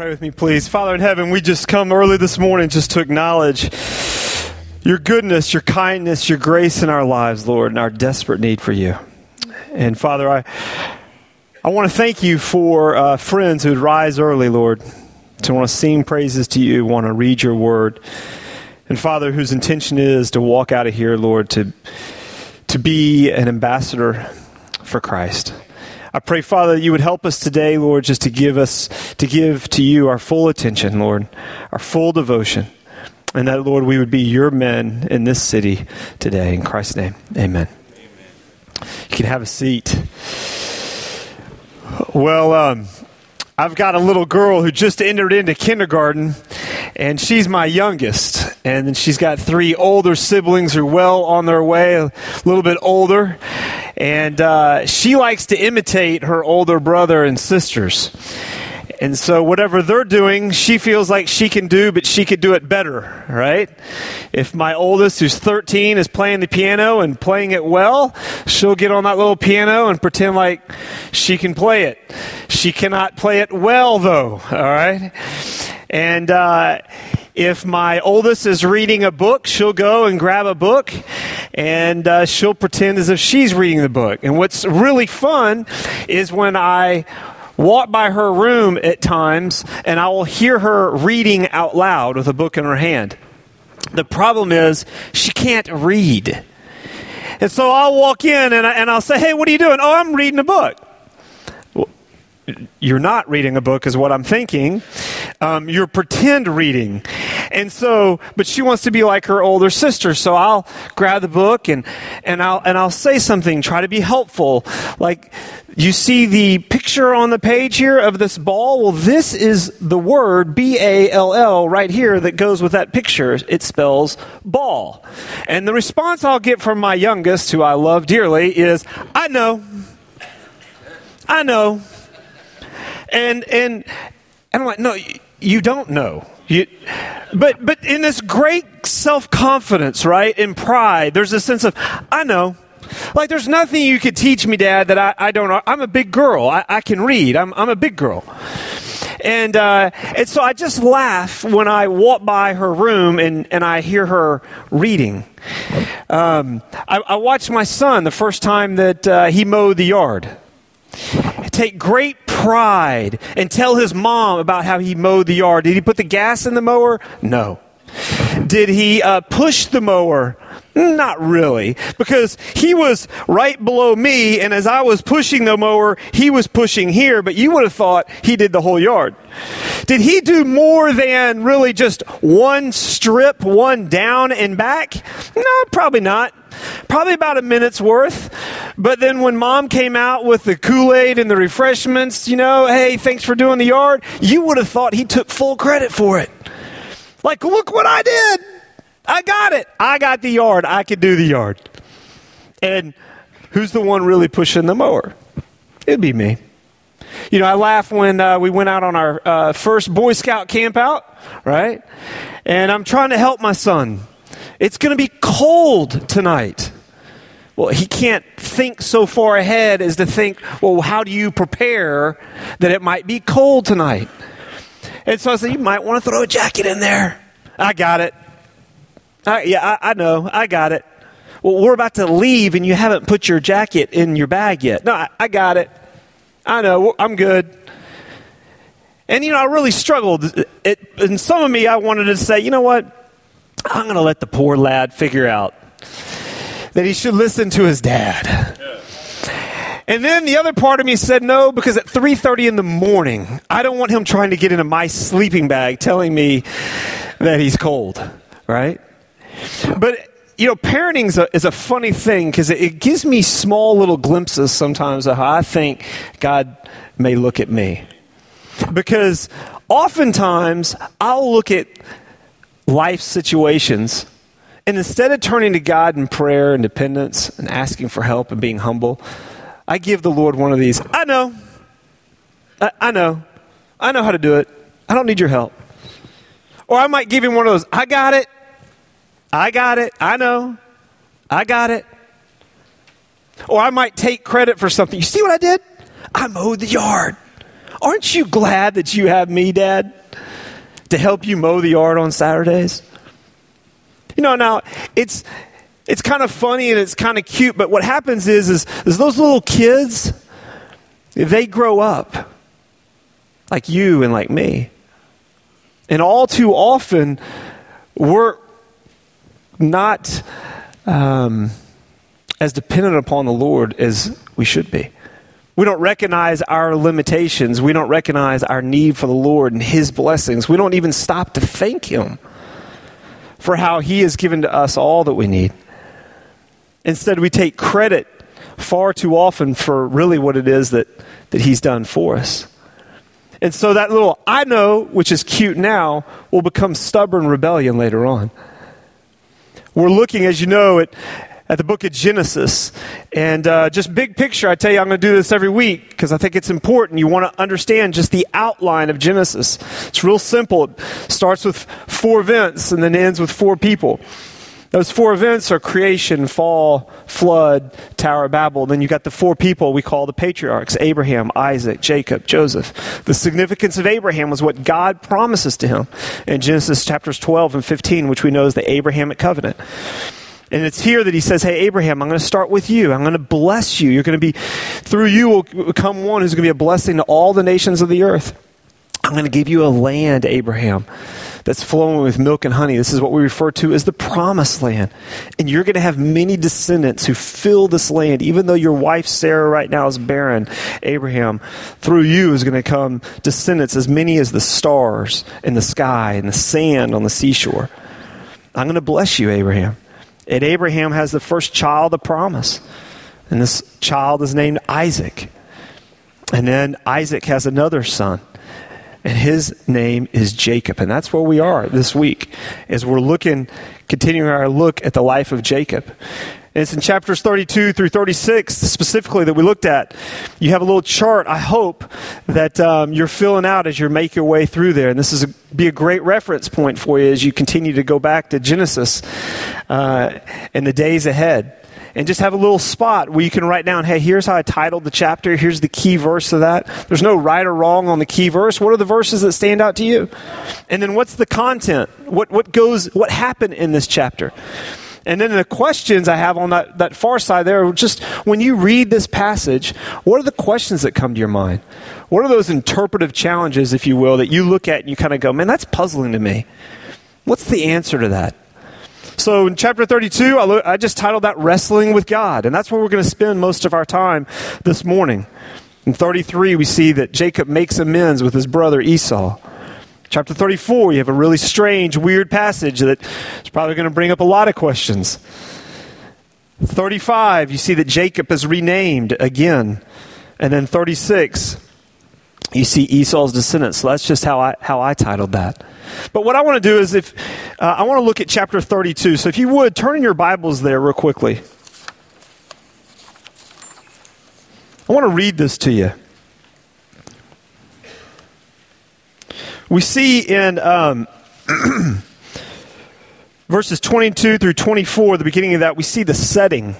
Pray with me, please. Father in heaven, we just come early this morning just to acknowledge your goodness, your kindness, your grace in our lives, Lord, and our desperate need for you. And Father, I, I want to thank you for uh, friends who would rise early, Lord, to want to sing praises to you, want to read your word. And Father, whose intention is to walk out of here, Lord, to, to be an ambassador for Christ. I pray, Father, that you would help us today, Lord, just to give us, to give to you our full attention, Lord, our full devotion. And that, Lord, we would be your men in this city today. In Christ's name, amen. amen. You can have a seat. Well, um, I've got a little girl who just entered into kindergarten, and she's my youngest. And she's got three older siblings who are well on their way, a little bit older. And uh, she likes to imitate her older brother and sisters. And so, whatever they're doing, she feels like she can do, but she could do it better, right? If my oldest, who's 13, is playing the piano and playing it well, she'll get on that little piano and pretend like she can play it. She cannot play it well, though, all right? And, uh, if my oldest is reading a book, she'll go and grab a book and uh, she'll pretend as if she's reading the book. And what's really fun is when I walk by her room at times and I will hear her reading out loud with a book in her hand. The problem is she can't read. And so I'll walk in and, I, and I'll say, Hey, what are you doing? Oh, I'm reading a book. Well, you're not reading a book, is what I'm thinking. Um, you're pretend reading. And so, but she wants to be like her older sister. So I'll grab the book and, and I'll, and I'll say something, try to be helpful. Like, you see the picture on the page here of this ball? Well, this is the word B A L L right here that goes with that picture. It spells ball. And the response I'll get from my youngest, who I love dearly, is, I know. I know. And, and, and I'm like, no, you don't know. You, but but in this great self confidence, right, in pride, there's a sense of I know. Like there's nothing you could teach me, Dad, that I, I don't. I'm a big girl. I, I can read. I'm I'm a big girl. And uh, and so I just laugh when I walk by her room and, and I hear her reading. Um, I, I watched my son the first time that uh, he mowed the yard take great pride and tell his mom about how he mowed the yard. Did he put the gas in the mower? No. Did he uh, push the mower? Not really, because he was right below me, and as I was pushing the mower, he was pushing here, but you would have thought he did the whole yard. Did he do more than really just one strip, one down and back? No, probably not. Probably about a minute's worth. But then when mom came out with the Kool Aid and the refreshments, you know, hey, thanks for doing the yard, you would have thought he took full credit for it. Like, look what I did. I got it. I got the yard. I could do the yard. And who's the one really pushing the mower? It'd be me. You know, I laugh when uh, we went out on our uh, first Boy Scout camp out, right? And I'm trying to help my son. It's going to be cold tonight. Well, he can't think so far ahead as to think, well, how do you prepare that it might be cold tonight? And so I said, you might want to throw a jacket in there. I got it. I, yeah, I, I know. I got it. Well, we're about to leave and you haven't put your jacket in your bag yet. No, I, I got it. I know. I'm good. And, you know, I really struggled. It, and some of me, I wanted to say, you know what? I'm going to let the poor lad figure out that he should listen to his dad. And then the other part of me said no because at 3:30 in the morning, I don't want him trying to get into my sleeping bag telling me that he's cold, right? But you know, parenting is a, is a funny thing because it, it gives me small little glimpses sometimes of how I think God may look at me. Because oftentimes I'll look at life situations and instead of turning to God in prayer and dependence and asking for help and being humble, I give the Lord one of these. I know. I, I know. I know how to do it. I don't need your help. Or I might give him one of those. I got it. I got it. I know. I got it. Or I might take credit for something. You see what I did? I mowed the yard. Aren't you glad that you have me, Dad, to help you mow the yard on Saturdays? You know, now it's it's kind of funny and it's kind of cute, but what happens is, is, is those little kids, they grow up like you and like me. And all too often, we're not um, as dependent upon the Lord as we should be. We don't recognize our limitations. We don't recognize our need for the Lord and His blessings. We don't even stop to thank Him for how He has given to us all that we need. Instead, we take credit far too often for really what it is that, that He's done for us. And so that little I know, which is cute now, will become stubborn rebellion later on. We're looking, as you know, at, at the book of Genesis. And uh, just big picture, I tell you, I'm going to do this every week because I think it's important. You want to understand just the outline of Genesis. It's real simple. It starts with four events and then ends with four people. Those four events are creation, fall, flood, Tower of Babel. Then you got the four people we call the patriarchs Abraham, Isaac, Jacob, Joseph. The significance of Abraham was what God promises to him in Genesis chapters 12 and 15, which we know is the Abrahamic covenant. And it's here that he says, Hey, Abraham, I'm going to start with you. I'm going to bless you. You're going to be, through you will come one who's going to be a blessing to all the nations of the earth. I'm going to give you a land, Abraham that's flowing with milk and honey. This is what we refer to as the promised land. And you're going to have many descendants who fill this land, even though your wife Sarah right now is barren. Abraham, through you is going to come descendants as many as the stars in the sky and the sand on the seashore. I'm going to bless you, Abraham. And Abraham has the first child of promise. And this child is named Isaac. And then Isaac has another son and his name is Jacob. And that's where we are this week, as we're looking, continuing our look at the life of Jacob. And it's in chapters 32 through 36 specifically that we looked at. You have a little chart, I hope, that um, you're filling out as you make your way through there. And this is a, be a great reference point for you as you continue to go back to Genesis uh, in the days ahead and just have a little spot where you can write down, hey, here's how I titled the chapter. Here's the key verse of that. There's no right or wrong on the key verse. What are the verses that stand out to you? And then what's the content? What, what goes, what happened in this chapter? And then the questions I have on that, that far side there, just when you read this passage, what are the questions that come to your mind? What are those interpretive challenges, if you will, that you look at and you kind of go, man, that's puzzling to me? What's the answer to that? So in chapter 32, I, just titled that Wrestling with God. And that's where we're going to spend most of our time this morning. In 33, we see that Jacob makes amends with his brother Esau. Chapter 34, you have a really strange, weird passage that is probably going to bring up a lot of questions. 35, you see that Jacob is renamed again. And then 36, you see Esau's descendants. So that's just how I, how I titled that. But what I want to do is if uh, I want to look at chapter 32. So if you would turn in your Bibles there real quickly. I want to read this to you. We see in um, verses 22 through 24, the beginning of that, we see the setting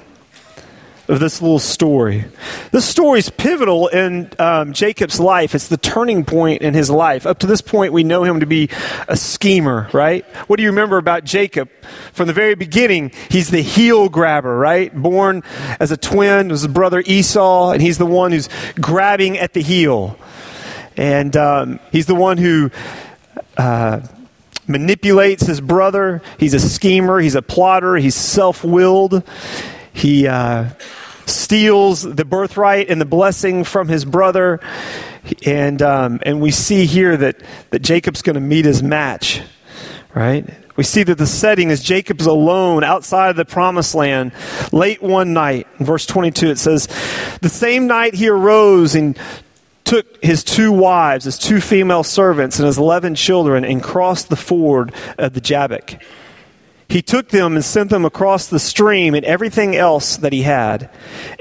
of this little story. This story is pivotal in um, Jacob's life. It's the turning point in his life. Up to this point, we know him to be a schemer, right? What do you remember about Jacob? From the very beginning, he's the heel grabber, right? Born as a twin, was his brother Esau, and he's the one who's grabbing at the heel. And um, he's the one who. Uh, manipulates his brother. He's a schemer. He's a plotter. He's self willed. He uh, steals the birthright and the blessing from his brother. And, um, and we see here that, that Jacob's going to meet his match, right? We see that the setting is Jacob's alone outside of the promised land late one night. In verse 22, it says, The same night he arose and took his two wives, his two female servants, and his 11 children and crossed the ford of the Jabbok. He took them and sent them across the stream and everything else that he had,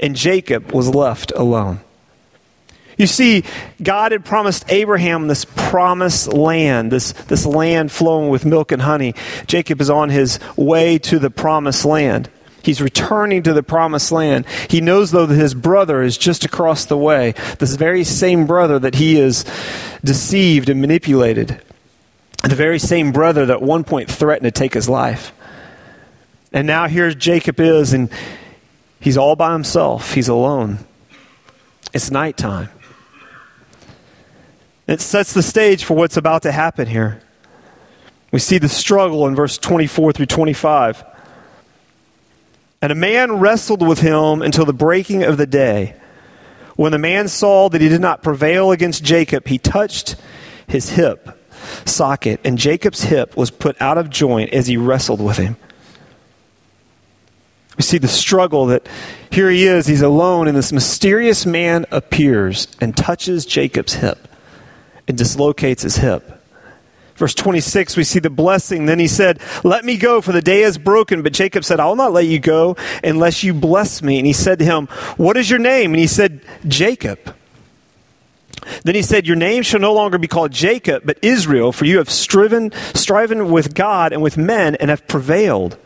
and Jacob was left alone. You see, God had promised Abraham this promised land, this, this land flowing with milk and honey. Jacob is on his way to the promised land. He's returning to the promised land. He knows, though, that his brother is just across the way, this very same brother that he is deceived and manipulated, the very same brother that at one point threatened to take his life. And now here Jacob is, and he's all by himself. He's alone. It's nighttime. It sets the stage for what's about to happen here. We see the struggle in verse 24 through 25. And a man wrestled with him until the breaking of the day. When the man saw that he did not prevail against Jacob, he touched his hip socket, and Jacob's hip was put out of joint as he wrestled with him. We see the struggle that here he is, he's alone, and this mysterious man appears and touches Jacob's hip and dislocates his hip. Verse 26, we see the blessing. Then he said, Let me go, for the day is broken. But Jacob said, I will not let you go unless you bless me. And he said to him, What is your name? And he said, Jacob. Then he said, Your name shall no longer be called Jacob, but Israel, for you have striven, striven with God and with men and have prevailed.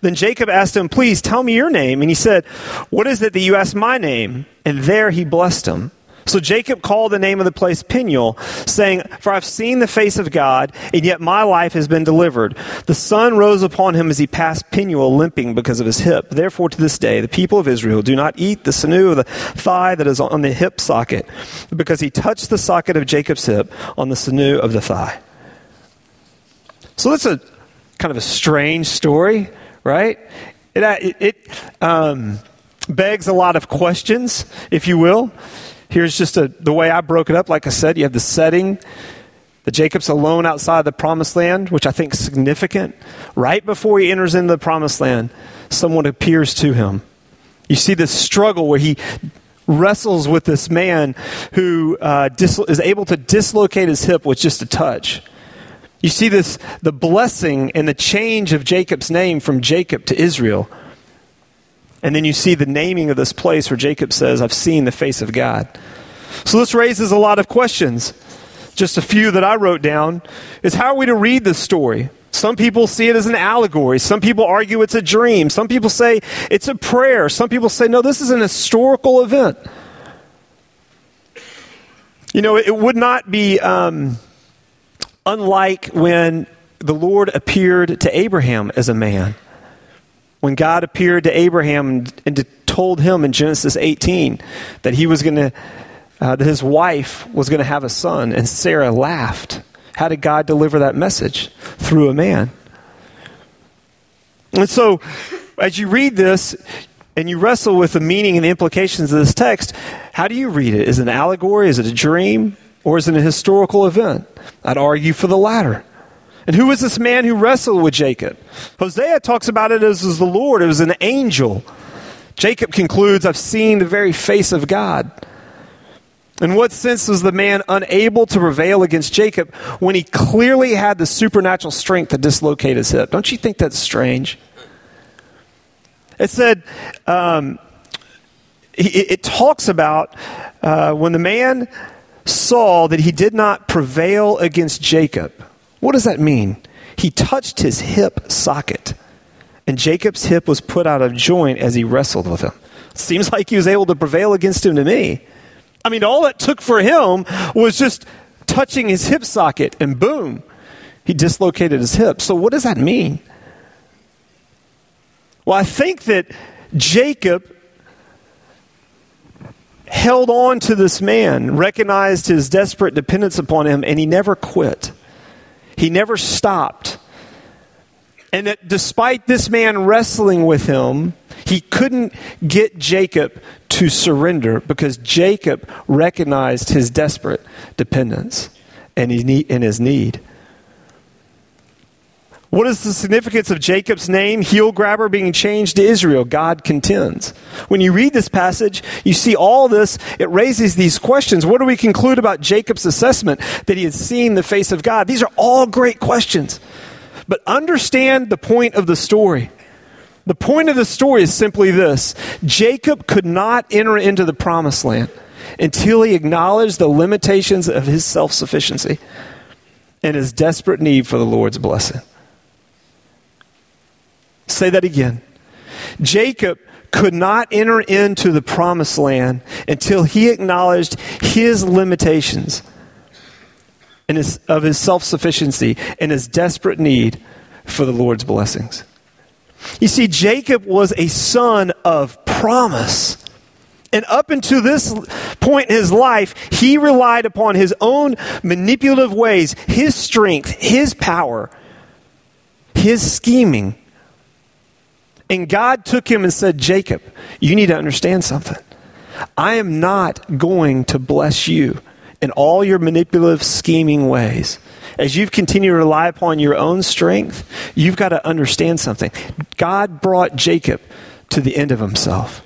Then Jacob asked him, Please tell me your name. And he said, What is it that you ask my name? And there he blessed him. So Jacob called the name of the place Peniel, saying, For I've seen the face of God, and yet my life has been delivered. The sun rose upon him as he passed Peniel, limping because of his hip. Therefore, to this day, the people of Israel do not eat the sinew of the thigh that is on the hip socket, because he touched the socket of Jacob's hip on the sinew of the thigh. So that's a kind of a strange story, right? It, it, it um, begs a lot of questions, if you will. Here's just a, the way I broke it up. Like I said, you have the setting. The Jacob's alone outside the promised land, which I think is significant. Right before he enters into the promised land, someone appears to him. You see this struggle where he wrestles with this man who uh, dis- is able to dislocate his hip with just a touch. You see this the blessing and the change of Jacob's name from Jacob to Israel. And then you see the naming of this place where Jacob says, I've seen the face of God. So this raises a lot of questions. Just a few that I wrote down is how are we to read this story? Some people see it as an allegory. Some people argue it's a dream. Some people say it's a prayer. Some people say, no, this is an historical event. You know, it would not be um, unlike when the Lord appeared to Abraham as a man when God appeared to Abraham and told him in Genesis 18 that he was going to, uh, that his wife was going to have a son, and Sarah laughed. How did God deliver that message? Through a man. And so, as you read this and you wrestle with the meaning and the implications of this text, how do you read it? Is it an allegory? Is it a dream? Or is it a historical event? I'd argue for the latter. And who was this man who wrestled with Jacob? Hosea talks about it as, as the Lord, it was an angel. Jacob concludes, I've seen the very face of God. In what sense was the man unable to prevail against Jacob when he clearly had the supernatural strength to dislocate his hip? Don't you think that's strange? It said, um, it, it, talks about uh, when the man saw that he did not prevail against Jacob. What does that mean? He touched his hip socket, and Jacob's hip was put out of joint as he wrestled with him. Seems like he was able to prevail against him to me. I mean, all it took for him was just touching his hip socket, and boom, he dislocated his hip. So, what does that mean? Well, I think that Jacob held on to this man, recognized his desperate dependence upon him, and he never quit. He never stopped. And that despite this man wrestling with him, he couldn't get Jacob to surrender because Jacob recognized his desperate dependence and his need. What is the significance of Jacob's name, heel grabber, being changed to Israel? God contends. When you read this passage, you see all this, it raises these questions. What do we conclude about Jacob's assessment that he had seen the face of God? These are all great questions. But understand the point of the story. The point of the story is simply this Jacob could not enter into the promised land until he acknowledged the limitations of his self sufficiency and his desperate need for the Lord's blessing. Say that again. Jacob could not enter into the promised land until he acknowledged his limitations and his, of his self sufficiency and his desperate need for the Lord's blessings. You see, Jacob was a son of promise. And up until this point in his life, he relied upon his own manipulative ways, his strength, his power, his scheming. And God took him and said, Jacob, you need to understand something. I am not going to bless you in all your manipulative, scheming ways. As you've continued to rely upon your own strength, you've got to understand something. God brought Jacob to the end of himself.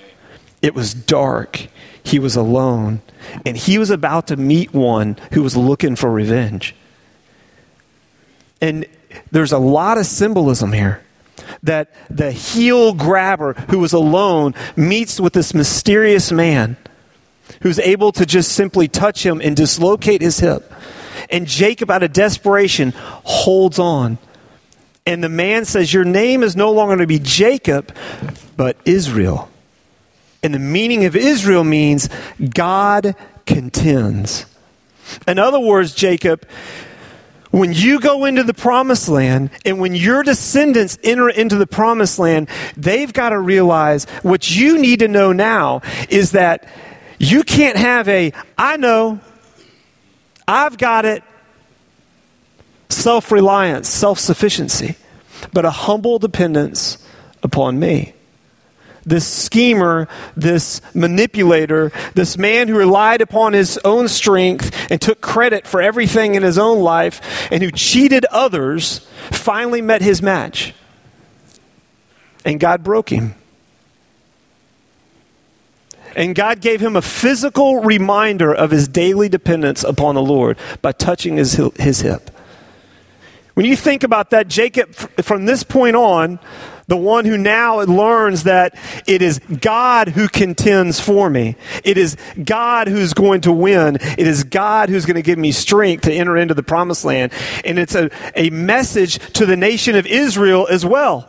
It was dark. He was alone. And he was about to meet one who was looking for revenge. And there's a lot of symbolism here that the heel grabber who was alone meets with this mysterious man who's able to just simply touch him and dislocate his hip. And Jacob, out of desperation, holds on. And the man says, Your name is no longer to be Jacob, but Israel. And the meaning of Israel means God contends. In other words, Jacob, when you go into the promised land and when your descendants enter into the promised land, they've got to realize what you need to know now is that you can't have a, I know, I've got it, self reliance, self sufficiency, but a humble dependence upon me this schemer, this manipulator, this man who relied upon his own strength and took credit for everything in his own life and who cheated others, finally met his match. And God broke him. And God gave him a physical reminder of his daily dependence upon the Lord by touching his, his hip. When you think about that, Jacob, from this point on, the one who now learns that it is God who contends for me. It is God who's going to win. It is God who's going to give me strength to enter into the promised land. And it's a, a message to the nation of Israel as well.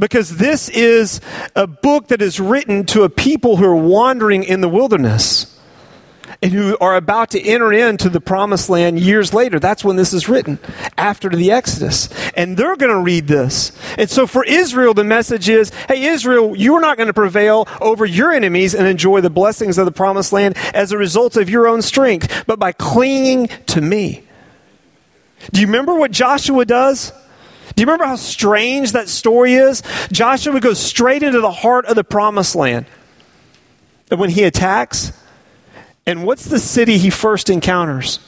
Because this is a book that is written to a people who are wandering in the wilderness and who are about to enter into the promised land years later. That's when this is written, after the Exodus. And they're going to read this. And so for Israel, the message is hey, Israel, you're not going to prevail over your enemies and enjoy the blessings of the promised land as a result of your own strength, but by clinging to me. Do you remember what Joshua does? Do you remember how strange that story is? Joshua goes straight into the heart of the promised land. And when he attacks, and what's the city he first encounters?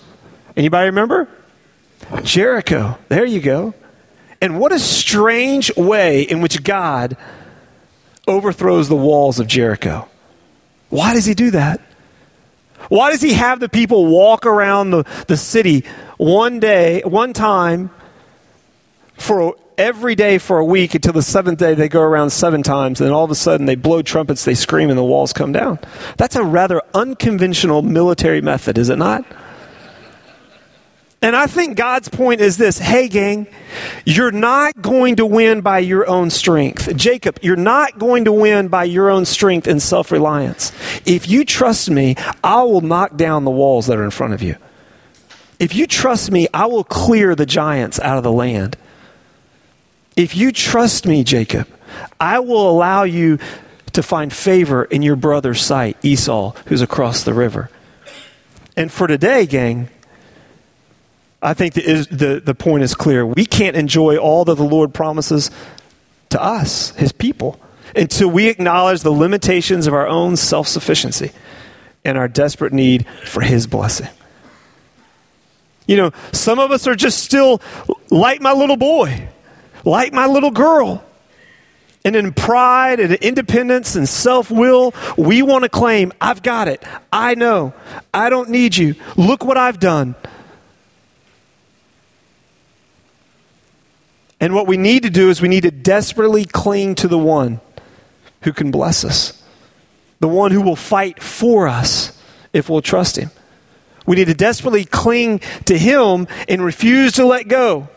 Anybody remember? Jericho. There you go. And what a strange way in which God overthrows the walls of Jericho. Why does he do that? Why does he have the people walk around the, the city one day, one time, for every day for a week until the seventh day they go around seven times and all of a sudden they blow trumpets they scream and the walls come down. That's a rather unconventional military method is it not? And i think god's point is this. Hey gang you're not going to win by your own strength. Jacob you're not going to win by your own strength and self-reliance. If you trust me i will knock down the walls that are in front of you. If you trust me i will clear the giants out of the land if you trust me, Jacob, I will allow you to find favor in your brother's sight, Esau, who's across the river. And for today, gang, I think the, the, the point is clear. We can't enjoy all that the Lord promises to us, his people, until we acknowledge the limitations of our own self sufficiency and our desperate need for his blessing. You know, some of us are just still like my little boy like my little girl. And in pride and independence and self will, we want to claim, I've got it. I know. I don't need you. Look what I've done. And what we need to do is we need to desperately cling to the one who can bless us, the one who will fight for us if we'll trust him. We need to desperately cling to him and refuse to let go.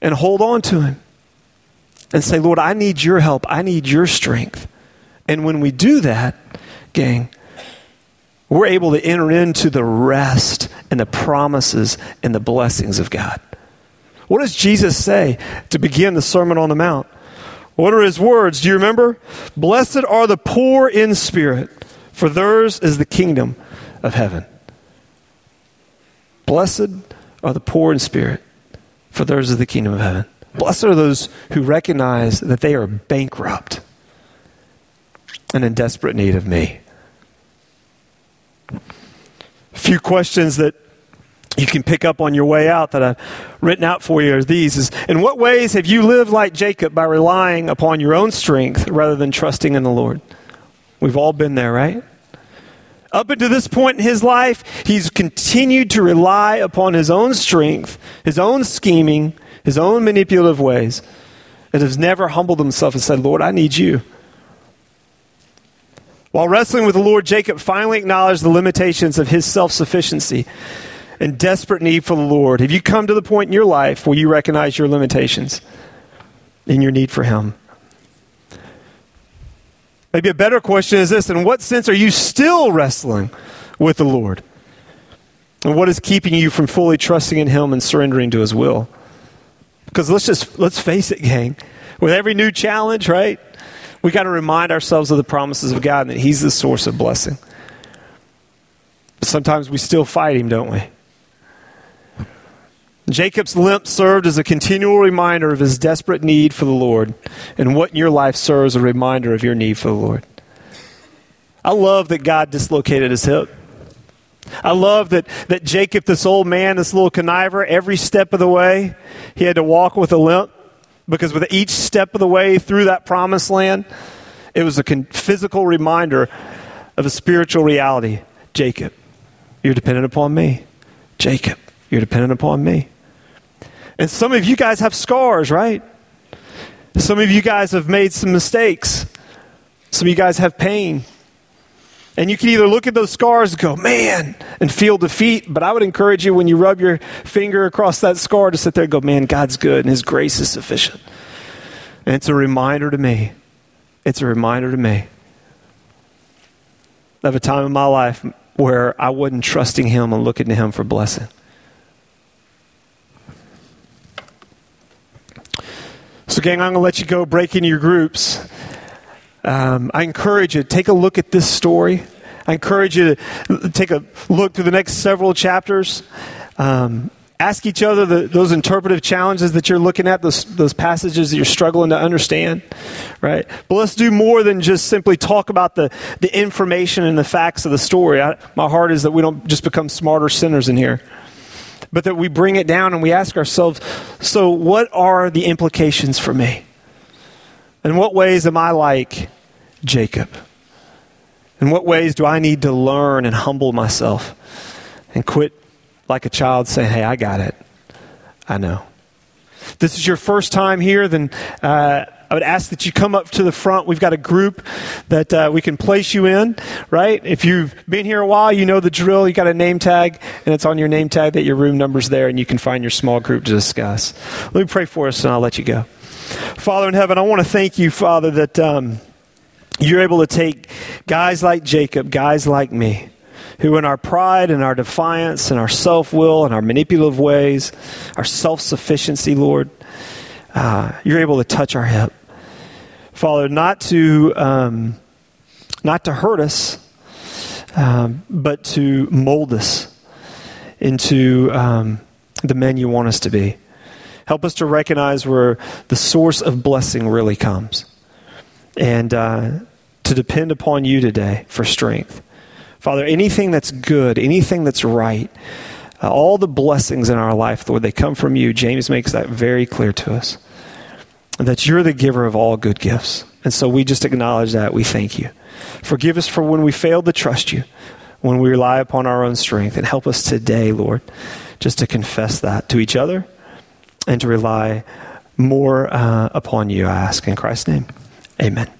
And hold on to Him and say, Lord, I need your help. I need your strength. And when we do that, gang, we're able to enter into the rest and the promises and the blessings of God. What does Jesus say to begin the Sermon on the Mount? What are his words? Do you remember? Blessed are the poor in spirit, for theirs is the kingdom of heaven. Blessed are the poor in spirit, for theirs is the kingdom of heaven. Blessed are those who recognize that they are bankrupt and in desperate need of me. A few questions that you can pick up on your way out that I've written out for you are these is in what ways have you lived like Jacob by relying upon your own strength rather than trusting in the Lord? We've all been there, right? Up until this point in his life, he's continued to rely upon his own strength, his own scheming, his own manipulative ways, and has never humbled himself and said, Lord, I need you. While wrestling with the Lord, Jacob finally acknowledged the limitations of his self sufficiency and desperate need for the Lord. Have you come to the point in your life where you recognize your limitations and your need for Him? Maybe a better question is this In what sense are you still wrestling with the Lord? And what is keeping you from fully trusting in Him and surrendering to His will? Because let's just, let's face it, gang. With every new challenge, right? We got to remind ourselves of the promises of God and that He's the source of blessing. Sometimes we still fight Him, don't we? Jacob's limp served as a continual reminder of his desperate need for the Lord, and what in your life serves a reminder of your need for the Lord. I love that God dislocated his hip. I love that, that Jacob, this old man, this little conniver, every step of the way, he had to walk with a limp because with each step of the way through that promised land, it was a con- physical reminder of a spiritual reality. Jacob, you're dependent upon me. Jacob, you're dependent upon me. And some of you guys have scars, right? Some of you guys have made some mistakes. Some of you guys have pain. And you can either look at those scars and go, man, and feel defeat. But I would encourage you when you rub your finger across that scar to sit there and go, man, God's good and His grace is sufficient. And it's a reminder to me. It's a reminder to me of a time in my life where I wasn't trusting Him and looking to Him for blessing. So, gang, I'm going to let you go break into your groups. Um, I encourage you to take a look at this story. I encourage you to take a look through the next several chapters. Um, ask each other the, those interpretive challenges that you're looking at, those, those passages that you're struggling to understand, right? But let's do more than just simply talk about the, the information and the facts of the story. I, my heart is that we don't just become smarter sinners in here but that we bring it down and we ask ourselves so, what are the implications for me? In what ways am I like Jacob? In what ways do I need to learn and humble myself and quit like a child saying, Hey, I got it? I know. This is your first time here, then uh, I would ask that you come up to the front. We've got a group that uh, we can place you in, right? If you've been here a while, you know the drill. You got a name tag, and it's on your name tag that your room number's there, and you can find your small group to discuss. Let me pray for us, and I'll let you go. Father in heaven, I want to thank you, Father, that um, you're able to take guys like Jacob, guys like me, who in our pride and our defiance and our self will and our manipulative ways, our self sufficiency, Lord, uh, you're able to touch our hip. Father, not to, um, not to hurt us, um, but to mold us into um, the men you want us to be. Help us to recognize where the source of blessing really comes and uh, to depend upon you today for strength. Father, anything that's good, anything that's right, uh, all the blessings in our life, Lord, they come from you. James makes that very clear to us that you're the giver of all good gifts. And so we just acknowledge that. We thank you. Forgive us for when we failed to trust you, when we rely upon our own strength, and help us today, Lord, just to confess that to each other and to rely more uh, upon you, I ask in Christ's name. Amen.